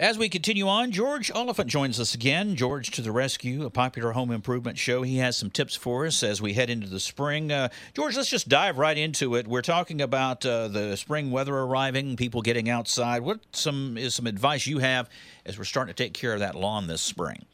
As we continue on, George Oliphant joins us again. George to the rescue, a popular home improvement show. He has some tips for us as we head into the spring. Uh, George, let's just dive right into it. We're talking about uh, the spring weather arriving, people getting outside. What some is some advice you have as we're starting to take care of that lawn this spring?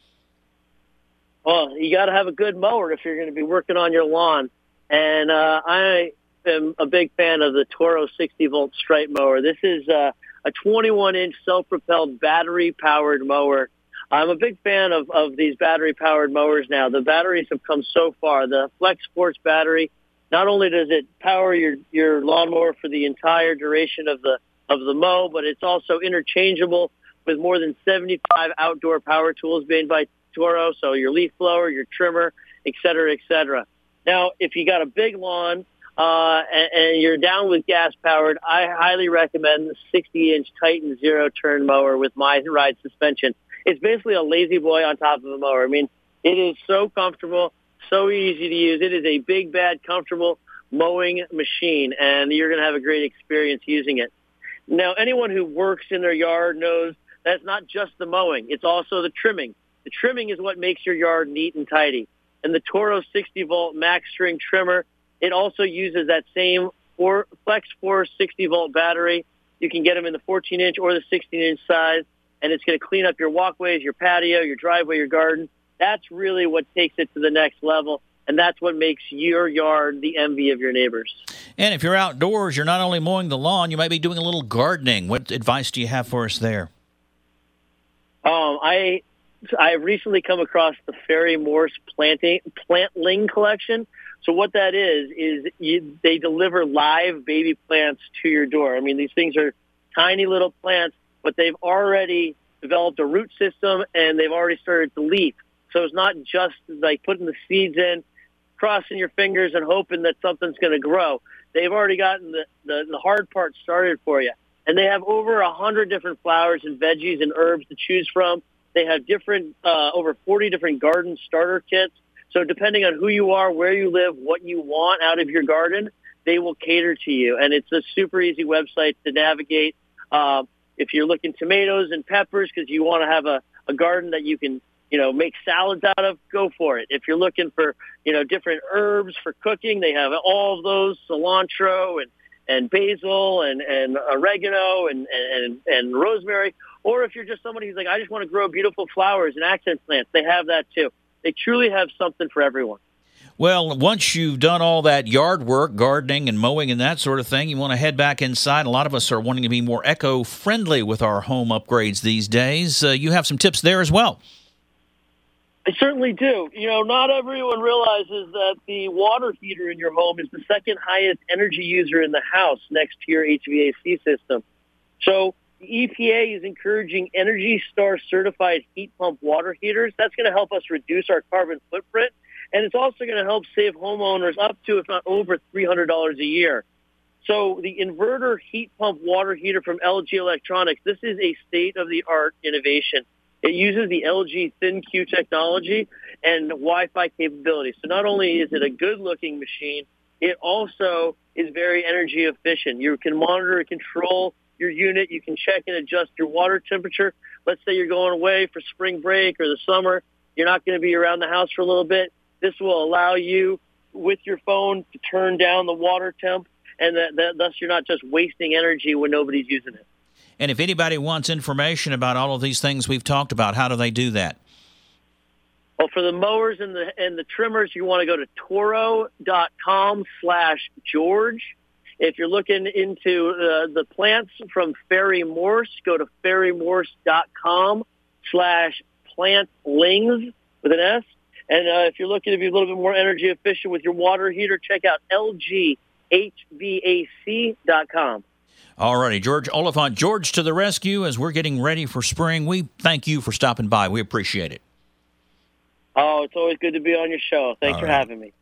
Well, you got to have a good mower if you're going to be working on your lawn. And uh, I am a big fan of the Toro 60 volt stripe mower. This is uh, a 21 inch self-propelled battery powered mower. I'm a big fan of, of these battery powered mowers now. The batteries have come so far. The Flex Force battery, not only does it power your, your lawnmower for the entire duration of the, of the mow, but it's also interchangeable with more than 75 outdoor power tools made by Toro. So your leaf blower, your trimmer, et cetera, et cetera. Now, if you got a big lawn, uh, and, and you're down with gas powered, I highly recommend the 60 inch Titan zero turn mower with MyRIDE suspension. It's basically a La-Z-Boy on top of a mower. I mean, it is so comfortable, so easy to use. It is a big, bad, comfortable mowing machine, and you're going to have a great experience using it. Now, anyone who works in their yard knows that's not just the mowing. It's also the trimming. The trimming is what makes your yard neat and tidy. And the Toro 60 volt max string trimmer it also uses that same four, Flex Force 60 volt battery. You can get them in the 14 inch or the 16 inch size, and it's going to clean up your walkways, your patio, your driveway, your garden. That's really what takes it to the next level. And that's what makes your yard the envy of your neighbors. And if you're outdoors, you're not only mowing the lawn, you might be doing a little gardening. What advice do you have for us there? Um, I I've recently come across the Ferry Morse planting plantling collection. So what that is is you, they deliver live baby plants to your door. I mean, these things are tiny little plants, but they've already developed a root system and they've already started to leaf. So it's not just like putting the seeds in, crossing your fingers and hoping that something's going to grow. They've already gotten the, the, the hard part started for you. And they have over a hundred different flowers and veggies and herbs to choose from. They have different, uh, over 40 different garden starter kits. So depending on who you are, where you live, what you want out of your garden, they will cater to you. And it's a super easy website to navigate. Uh, if you're looking tomatoes and peppers because you want to have a, a garden that you can, you know, make salads out of, go for it. If you're looking for, you know, different herbs for cooking, they have all of those, cilantro and, and basil and, and oregano and, and, and rosemary. Or if you're just somebody who's like, I just want to grow beautiful flowers and accent plants, they have that too. They truly have something for everyone. Well, once you've done all that yard work, gardening and mowing and that sort of thing, you want to head back inside. A lot of us are wanting to be more eco friendly with our home upgrades these days. Uh, you have some tips there as well. I certainly do. You know, not everyone realizes that the water heater in your home is the second highest energy user in the house next to your HVAC system. So the EPA is encouraging Energy Star certified heat pump water heaters. That's going to help us reduce our carbon footprint. And it's also going to help save homeowners up to, if not over, $300 a year. So the inverter heat pump water heater from LG Electronics, this is a state-of-the-art innovation. It uses the LG ThinQ technology and Wi-Fi capability. So not only is it a good-looking machine, it also is very energy efficient. You can monitor and control your unit. You can check and adjust your water temperature. Let's say you're going away for spring break or the summer. You're not going to be around the house for a little bit. This will allow you with your phone to turn down the water temp and that, that thus you're not just wasting energy when nobody's using it. And if anybody wants information about all of these things we've talked about, how do they do that? Well, for the mowers and the and the trimmers, you want to go to toro.com slash George if you're looking into uh, the plants from Ferry Morse, go to ferrymorse.com slash plantlings with an S. And uh, if you're looking to be a little bit more energy efficient with your water heater, check out lghvac.com. All righty, George Oliphant, George to the rescue as we're getting ready for spring. We thank you for stopping by. We appreciate it. Oh, it's always good to be on your show. Thanks All for right. having me.